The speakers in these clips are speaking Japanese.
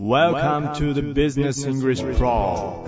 Welcome to the Business English Pro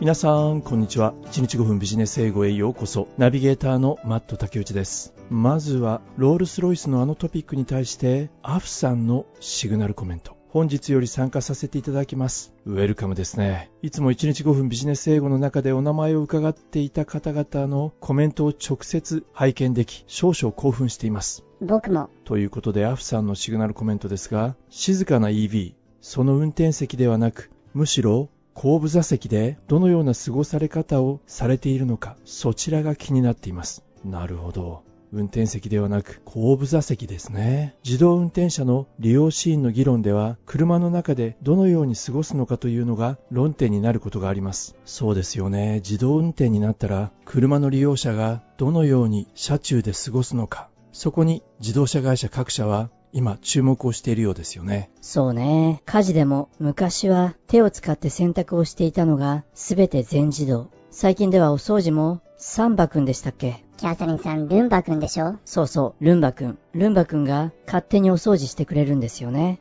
皆さん、こんにちは。1日5分ビジネス英語へようこそ。ナビゲーターのマット竹内です。まずは、ロールスロイスのあのトピックに対して、アフさんのシグナルコメント。本日より参加させていただきます。ウェルカムですね。いつも1日5分ビジネス英語の中でお名前を伺っていた方々のコメントを直接拝見でき、少々興奮しています。僕も。ということで、アフさんのシグナルコメントですが、静かな EV、その運転席ではなく、むしろ後部座席でどのような過ごされ方をされているのか、そちらが気になっています。なるほど。運転席ではなく後部座席ですね。自動運転車の利用シーンの議論では、車の中でどのように過ごすのかというのが論点になることがあります。そうですよね。自動運転になったら、車の利用者がどのように車中で過ごすのか、そこに自動車会社各社は今注目をしているようですよね。そうね。家事でも昔は手を使って洗濯をしていたのがすべて全自動。最近ではお掃除もサンバくんでしたっけ？キャサリンさん、ルンバくんでしょ？そうそう、ルンバくん。ルンバくんが勝手にお掃除してくれるんですよね。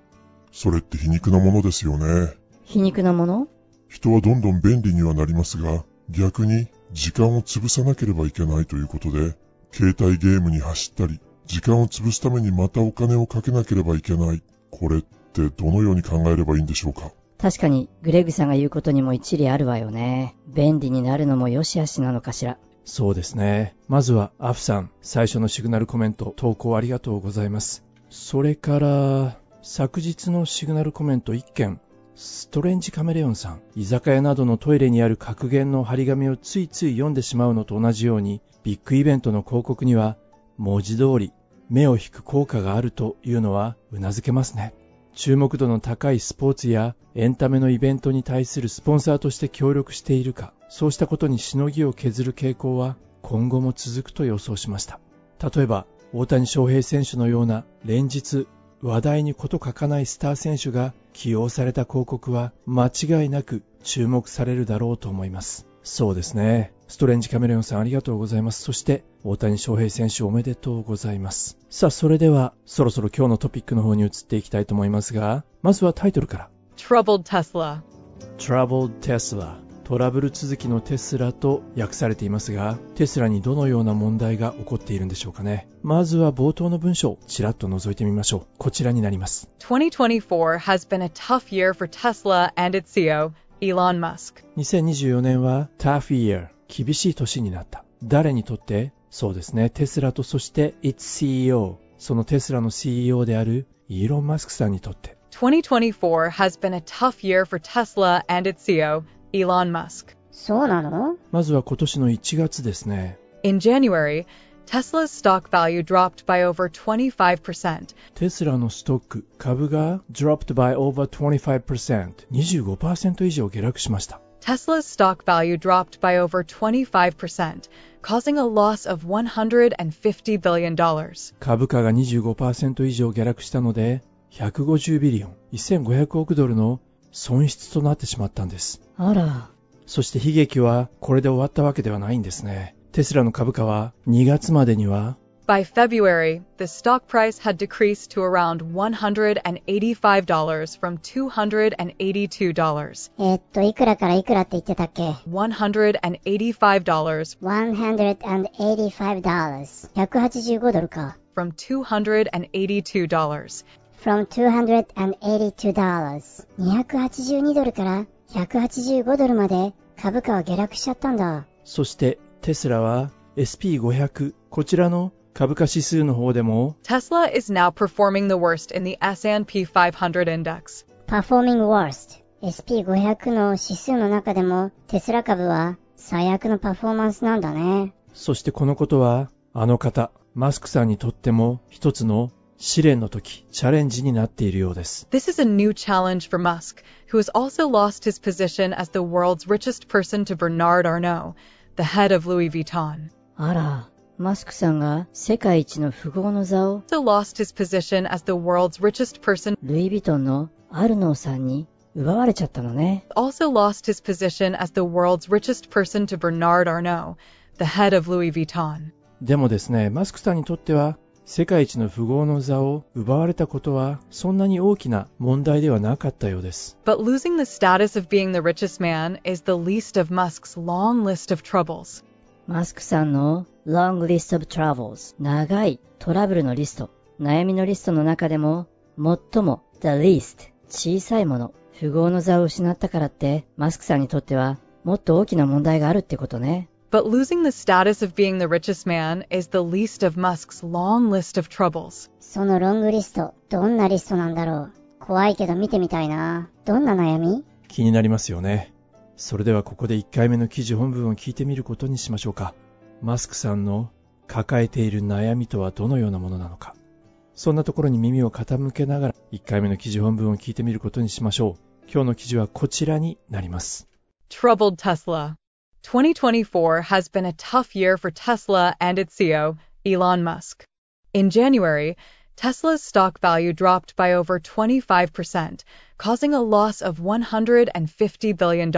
それって皮肉なものですよね。皮肉なもの？人はどんどん便利にはなりますが、逆に時間を潰さなければいけないということで、携帯ゲームに走ったり、時間を潰すためにまたお金をかけなければいけない。これってどのように考えればいいんでしょうか？確かに、グレッグさんが言うことにも一理あるわよね。便利になるのも良し悪しなのかしら。そうですね。まずは、アフさん、最初のシグナルコメント、投稿ありがとうございます。それから、昨日のシグナルコメント1件、ストレンジカメレオンさん、居酒屋などのトイレにある格言の張り紙をついつい読んでしまうのと同じように、ビッグイベントの広告には、文字通り、目を引く効果があるというのは、うなずけますね。注目度の高いスポーツやエンタメのイベントに対するスポンサーとして協力しているか、そうしたことにしのぎを削る傾向は今後も続くと予想しました。例えば、大谷翔平選手のような連日話題にこと書かないスター選手が起用された広告は間違いなく注目されるだろうと思います。そうですね。ストレンジカメレオンさんありがとうございます。そして、大谷翔平選手おめでとうございます。さあ、それでは、そろそろ今日のトピックの方に移っていきたいと思いますが、まずはタイトルから。Troubled Tesla. Troubled Tesla トラブル続きのテスラと訳されていますが、テスラにどのような問題が起こっているんでしょうかね。まずは冒頭の文章をちらっと覗いてみましょう。こちらになります。2024 has been a tough year for Tesla and its CEO, Elon Musk. 2024年は Tough Year 厳しい年になった。誰にとってそうですね、テスラとそして Its CEO そのテスラの CEO であるイーロン・マスクさんにとって2024 has been a tough year for Tesla and its CEO, Elon Musk. そうなのまずは今年の1月ですね。In January, Tesla's stock value dropped by over 25%, テスラのストック、株が dropped by over 25%、25%以上下落しました。Tesla's stock value dropped by over 25%, causing a loss of $150 billion. 株価が25%以上下落したので、150ビリオン、1500億ドルの損失となってしまったんです。あら、そして悲劇はこれで終わったわけではないんですね。テスラの株価は2月までには By February, the stock price had decreased to around $185 from $282. えっと、いくらからいくらって言ってたっけ？$185 ?$185。185ドルか。from $282. from $282。282ドルから185ドルまで株価は下落しちゃったんだ。そしてテスラは SP500 こちらの株価指数の方でも Tesla is now performing the worst in the S&P 500 index. performing worst。SP500 の指数の中でもテスラ株は最悪のパフォーマンスなんだね。そしてこのことはあの方マスクさんにとっても一つの試練の時チャレンジになっているようです This is a new challenge for Musk, who has also lost his position as the world's richest person to Bernard Arnault, the head of Louis Vuitton. あら、マスクさんが世界一の富豪の座を Also lost his position as the world's richest person ルイ・ヴィトンのアルノーさんに奪われちゃったのね。 also lost his position as the world's richest person to Bernard Arnault, the head of Louis Vuitton. でもですねマスクさんにとっては 世界一の富豪の座を奪われたことはそんなに大きな問題ではなかったようです。But losing the status of being the richest man is the least of Musk's long list of troubles. マスクさんの Long List of Troubles 長いトラブルのリスト悩みのリストの中でも最も The least 小さいもの富豪の座を失ったからってマスクさんにとってはもっと大きな問題があるってことね But losing the status of being the richest man is the least of Musk's long list of troubles. そのロングリスト、どんなリストなんだろう？怖いけど見てみたいな。どんな悩み？気になりますよね。それではここで1回目の記事本文を聞いてみることにしましょうか。マスクさんの抱えている悩みとはどのようなものなのか。そんなところに耳を傾けながら1回目の記事本文を聞いてみることにしましょう。今日の記事はこちらになります。Troubled Tesla. 2024 has been a tough year for Tesla and its CEO, Elon Musk. In January, Tesla's stock value dropped by over 25%, causing a loss of $150 billion.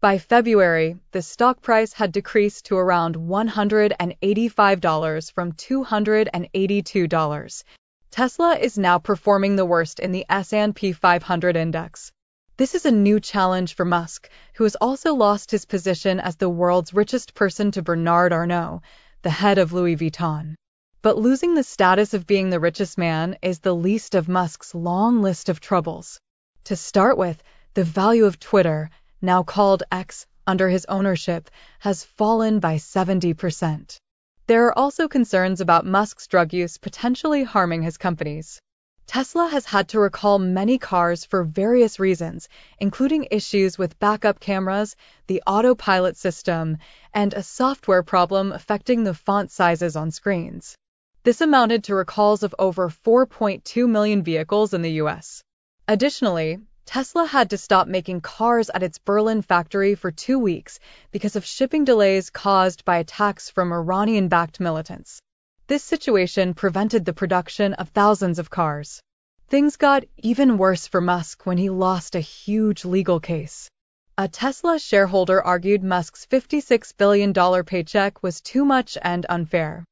By February, the stock price had decreased to around $185 from $282. Tesla is now performing the worst in the S&P 500 index. This is a new challenge for Musk, who has also lost his position as the world's richest person to Bernard Arnault, the head of Louis Vuitton. But losing the status of being the richest man is the least of Musk's long list of troubles. To start with, the value of Twitter, now called X under his ownership, has fallen by 70%. There are also concerns about Musk's drug use potentially harming his companies. Tesla has had to recall many cars for various reasons, including issues with backup cameras, the autopilot system, and a software problem affecting the font sizes on screens. This amounted to recalls of over 4.2 million vehicles in the US. Additionally, Tesla had to stop making cars at its Berlin factory for two weeks because of shipping delays caused by attacks from Iranian backed militants. This situation prevented the production of thousands of cars. Things got even worse for Musk when he lost a huge legal case. A Tesla shareholder argued Musk's $56 billion paycheck was too much and unfair.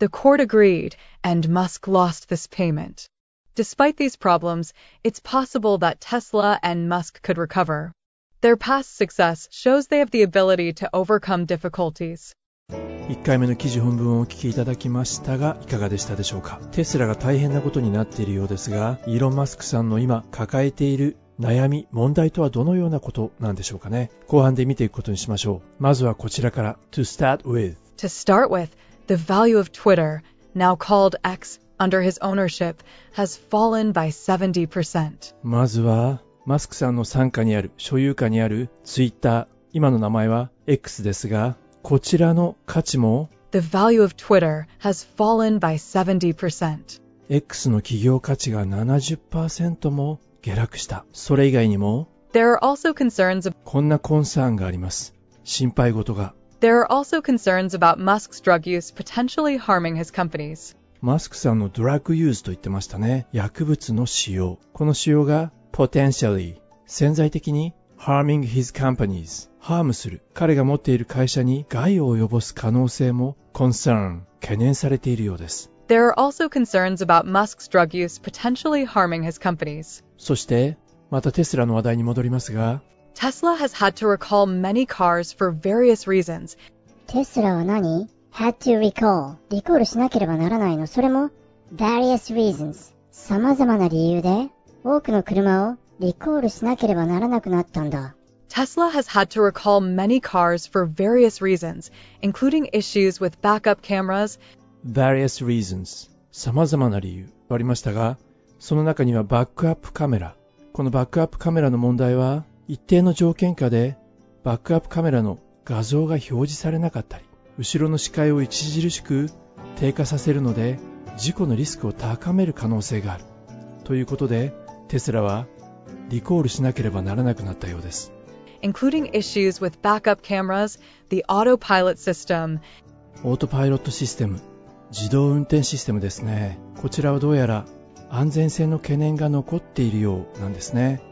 The court agreed, and Musk lost this payment. Despite these problems, it's possible that Tesla and Musk could recover. Their past success shows they have the ability to overcome difficulties. 1回目の記事本文をお聞きいただきましたがいかがでしたでしょうか？テスラが大変なことになっているようですがイーロン・マスクさんの今抱えている悩み問題とはどのようなことなんでしょうかね？後半で見ていくことにしましょう。まずはこちらから。To start with. To start with, the value of Twitter, now called X under his ownership, has fallen by 70%. まずはマスクさんの傘下にある所有下にあるツイッター今の名前は X ですがこちらの価値も The value of Twitter has fallen by 70%. X の企業価値が70%も下落したそれ以外にも There are also concerns of, こんなコンサーンがあります心配事が there are also concerns about Musk's drug use potentially harming his companies. マスクさんのドラッグユーズと言ってましたね。薬物の使用。この使用が potentially 潜在的に harming his companies ハームする。彼が持っている会社に害を及ぼす可能性も concern 懸念されているようです。There are also concerns about Musk's drug use potentially harming his companies. そして、またテスラの話題に戻りますが、Tesla has had to recall many cars for various reasons, テスラは何 ?had to recall. リコールしなければならないの。それも various reasons. 様々な理由で多くの車をリコールしなければならなくなったんだ。Tesla has had to recall many cars for various reasons, including issues with backup cameras, various reasons 様々な理由ありましたが、その中にはバックアップカメラ。このバックアップカメラの問題は、一定の条件下でバックアップカメラの画像が表示されなかったり、後ろの視界を著しく低下させるので、事故のリスクを高める可能性がある。ということで、テスラはリコールしなければならなくなったようです。Including issues with backup cameras, the autopilot system, オートパイロットシステム、自動運転システムですね。こちらはどうやら安全性の懸念が残っているようなんですね。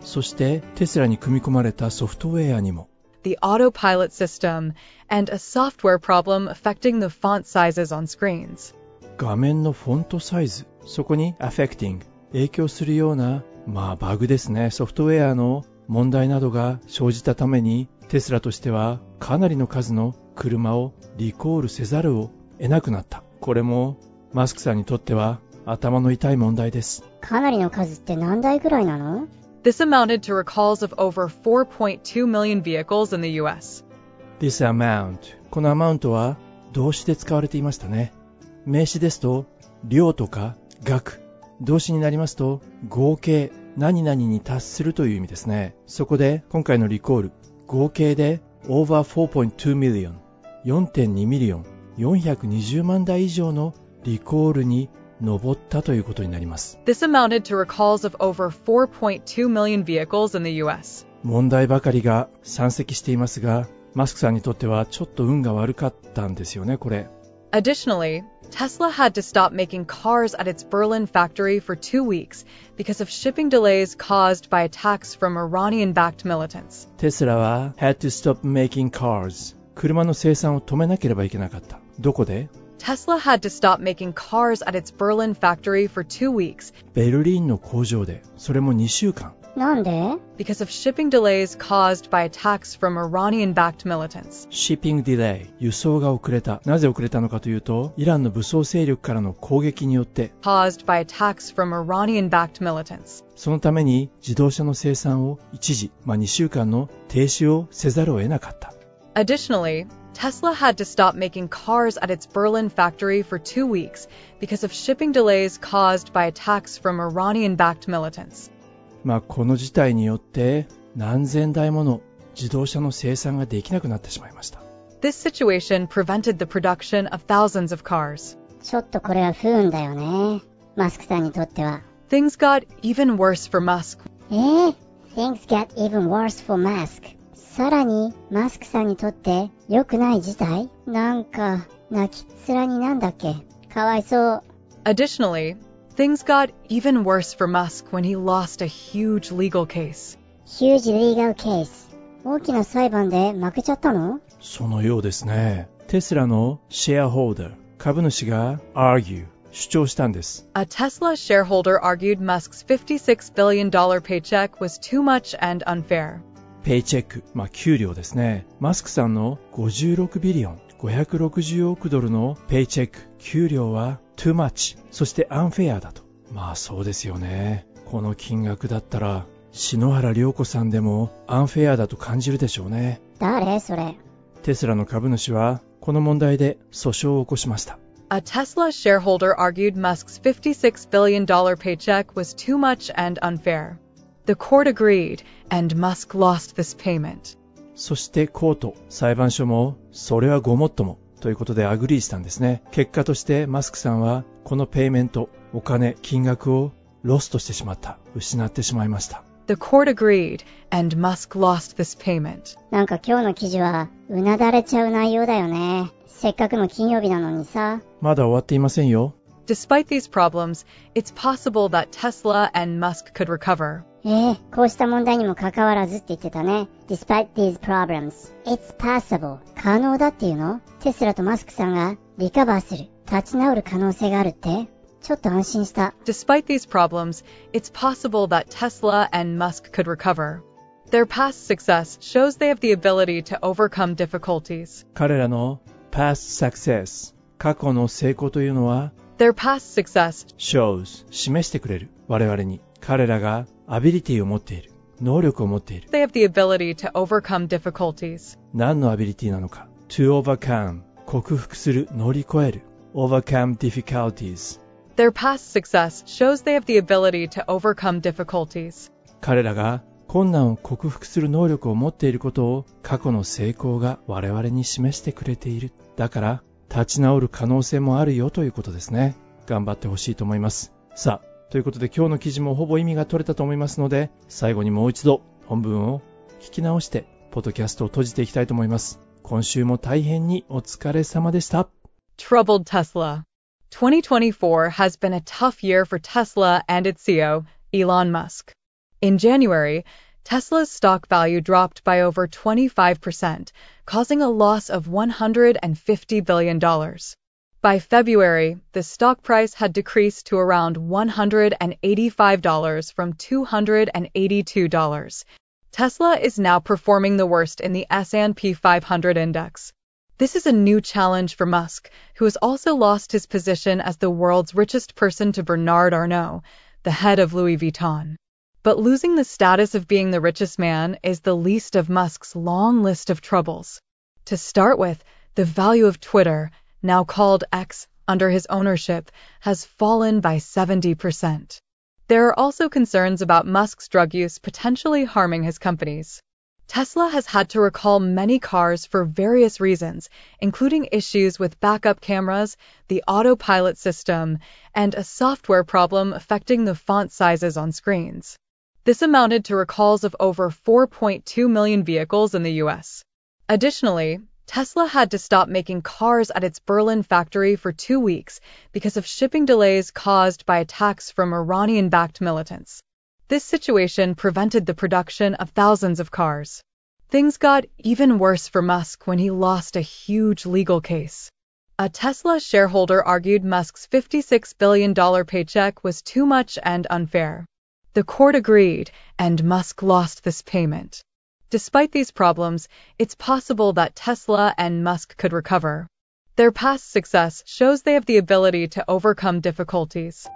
そしてテスラに組み込まれたソフトウェアにも the autopilot system, and a software problem affecting the font sizes on screens. 画面のフォントサイズ、そこに affecting、影響するような、まあバグですね、ソフトウェアの問題などが生じたために、テスラとしてはかなりの数の車をリコールせざるを得なくなった。これもマスクさんにとっては頭の痛い問題です。かなりの数って何台ぐらいなの？This amounted to recalls of over 4.2 million vehicles in the US. This amount この amount は動詞で使われていましたね。名詞ですと量とか額。動詞になりますと合計何々に達するという意味ですね。そこで今回のリコール合計で over 4.2 million 4.2 million 420万台以上のリコールに上ったということになります。This amounted to recalls of over 4.2 million vehicles in the US. 問題ばかりが山積していますが、マスクさんにとってはちょっと運が悪かったんですよね、これ。Additionally, Tesla had to stop making cars at its Berlin factory for two weeks because of shipping delays caused by attacks from Iranian-backed militants. テスラは had to stop making cars 車の生産を止めなければいけなかった。どこで Tesla had to stop making cars at its Berlin factory for two weeks ベルリンの工場で、それも2週間。 なんで because of shipping delays caused by attacks from Iranian-backed militants. シッピングディレイ、輸送が遅れた。なぜ遅れたのかというと、イランの武装勢力からの攻撃によって、caused by attacks from Iranian-backed militants. そのために自動車の生産を一時、まあ、2週間の停止をせざるを得なかった。Additionally, Tesla had to stop making cars at its Berlin factory for two weeks because of shipping delays caused by attacks from Iranian backed militants. まあこの事態によって何千台もの自動車の生産ができなくなってしまいました。This situation prevented the production of thousands of cars. ちょっとこれは不運だよね。マスクさんにとっては。Things got even worse for Musk. えー、Things got even worse for Musk. さらに、マスクさんにとって良くない事態なんか、泣きっ面になんだっけかわいそう。Additionally, things got even worse for Musk when he lost a huge legal case. Huge legal case. 大きな裁判で負けちゃったのそのようですね。テスラのシェアホルダー、株主が argue 主張したんです。A Tesla shareholder argued Musk's $56 billion paycheck was too much and unfair. ペイチェック、まあ、給料ですね。マスクさんの56ビリオン、560億ドルのペイチェック、給料は too much、そして unfair だと。まあそうですよね。この金額だったら、篠原涼子さんでもアンフェアだと感じるでしょうね。誰それ。テスラの株主は、この問題で訴訟を起こしました。A Tesla shareholder argued Musk's $56 billion paycheck was too much and unfair. The court agreed, and Musk lost this payment. そして court、裁判所も、それはごもっとも、ということで agree したんですね。結果としてマスクさんは、この payment、お金、金額をロストしてしまった。失ってしまいました。The court agreed, and Musk lost this payment. なんか今日の記事は、うなだれちゃう内容だよね。せっかくの金曜日なのにさ。まだ終わっていませんよ。Despite these problems, it's possible that Tesla and Musk could recover. ええー、こうした問題にもかかわらずって言ってたね。Despite these problems, it's possible. 可能だっていうのテスラとマスクさんがリカバーする、立ち直る可能性があるってちょっと安心した。Despite these problems, it's possible that Tesla and Musk could recover. Their past success shows they have the ability to overcome difficulties. 彼らの past success 過去の成功というのは Their past success shows 示してくれる我々に彼らがアビリティを持っている。能力を持っている。They have the ability to overcome difficulties. 何のアビリティなのか ?to overcome 克服する、乗り越える。overcome difficulties. Their past success shows they have the ability to overcome difficulties. 彼らが困難を克服する能力を持っていることを過去の成功が我々に示してくれている。だから立ち直る可能性もあるよということですね。頑張ってほしいと思います。さあ、ということで今日の記事もほぼ意味が取れたと思いますので、最後にもう一度本文を聞き直して、ポッドキャストを閉じていきたいと思います。今週も大変にお疲れ様でした。Troubled Tesla2024 has been a tough year for Tesla and its CEO, Elon Musk. In January, Tesla's stock value dropped by over 25%, causing a loss of $150 billion. By February, the stock price had decreased to around $185 from $282. Tesla is now performing the worst in the S&P 500 index. This is a new challenge for Musk, who has also lost his position as the world's richest person to Bernard Arnault, the head of Louis Vuitton. But losing the status of being the richest man is the least of Musk's long list of troubles. To start with, the value of Twitter, now called X, under his ownership, has fallen by 70%. There are also concerns about Musk's drug use potentially harming his companies. Tesla has had to recall many cars for various reasons, including issues with backup cameras, the autopilot system, and a software problem affecting the font sizes on screens. This amounted to recalls of over 4.2 million vehicles in the US. Additionally, Tesla had to stop making cars at its Berlin factory for two weeks because of shipping delays caused by attacks from Iranian backed militants. This situation prevented the production of thousands of cars. Things got even worse for Musk when he lost a huge legal case. A Tesla shareholder argued Musk's $56 billion paycheck was too much and unfair. The court agreed, and Musk lost this payment. Despite these problems, it's possible that Tesla and Musk could recover. Their past success shows they have the ability to overcome difficulties.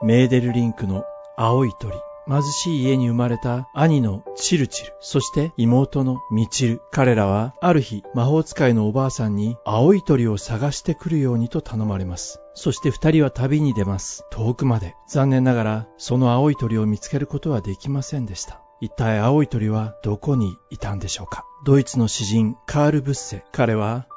メーデルリンクの青い鳥。 貧しい家に生まれた兄のチルチル、そして妹のミチル。彼らはある日魔法使いのおばあさんに青い鳥を探してくるようにと頼まれます。そして二人は旅に出ます。遠くまで。残念ながらその青い鳥を見つけることはできませんでした。一体青い鳥はどこにいたんでしょうか？ドイツの詩人カール・ブッセ。彼は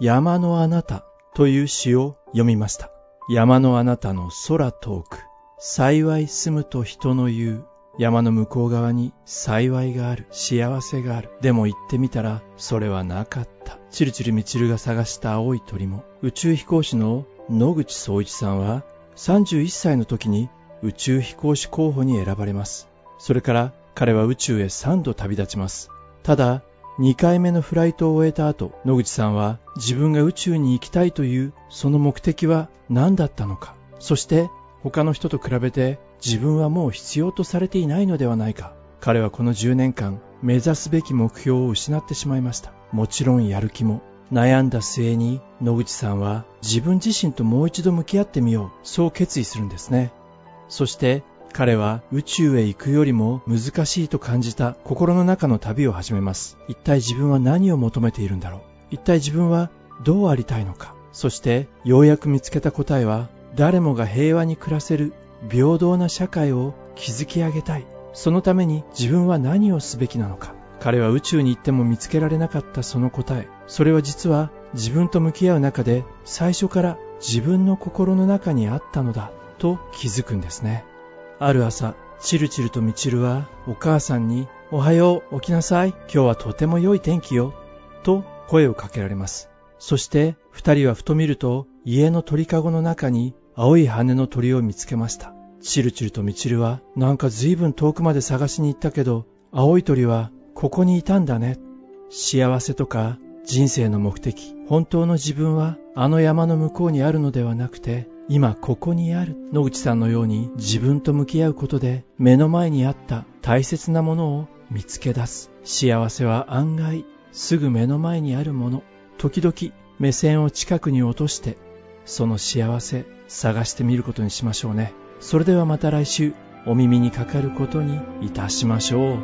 山のあなたという詩を読みました。山のあなたの空遠く。幸い住むと人の言う。山の向こう側に幸いがある。幸せがある。でも行ってみたら、それはなかった。チルチルミチルが探した青い鳥も、宇宙飛行士の野口聡一さんは、31歳の時に宇宙飛行士候補に選ばれます。それから彼は宇宙へ3度旅立ちます。ただ、2回目のフライトを終えた後、野口さんは自分が宇宙に行きたいというその目的は何だったのか。そして他の人と比べて自分はもう必要とされていないのではないか。彼はこの10年間目指すべき目標を失ってしまいました。もちろんやる気も。悩んだ末に野口さんは自分自身ともう一度向き合ってみよう。そう決意するんですね。そして彼は宇宙へ行くよりも難しいと感じた心の中の旅を始めます。一体自分は何を求めているんだろう一体自分はどうありたいのかそしてようやく見つけた答えは誰もが平和に暮らせる平等な社会を築き上げたい。そのために自分は何をすべきなのか。彼は宇宙に行っても見つけられなかったその答え。それは実は自分と向き合う中で最初から自分の心の中にあったのだと気づくんですね。ある朝、チルチルとミチルはお母さんにおはよう、起きなさい。今日はとても良い天気よ。と声をかけられます。そして二人はふと見ると家の鳥かごの中に青い羽の鳥を見つけました。チルチルとミチルは、なんか随分遠くまで探しに行ったけど、青い鳥はここにいたんだね。幸せとか人生の目的、本当の自分はあの山の向こうにあるのではなくて、今ここにある。野口さんのように自分と向き合うことで目の前にあった大切なものを見つけ出す。幸せは案外すぐ目の前にあるもの。時々目線を近くに落としてその幸せ探してみることにしましょうね。それではまた来週お耳にかかることにいたしましょう。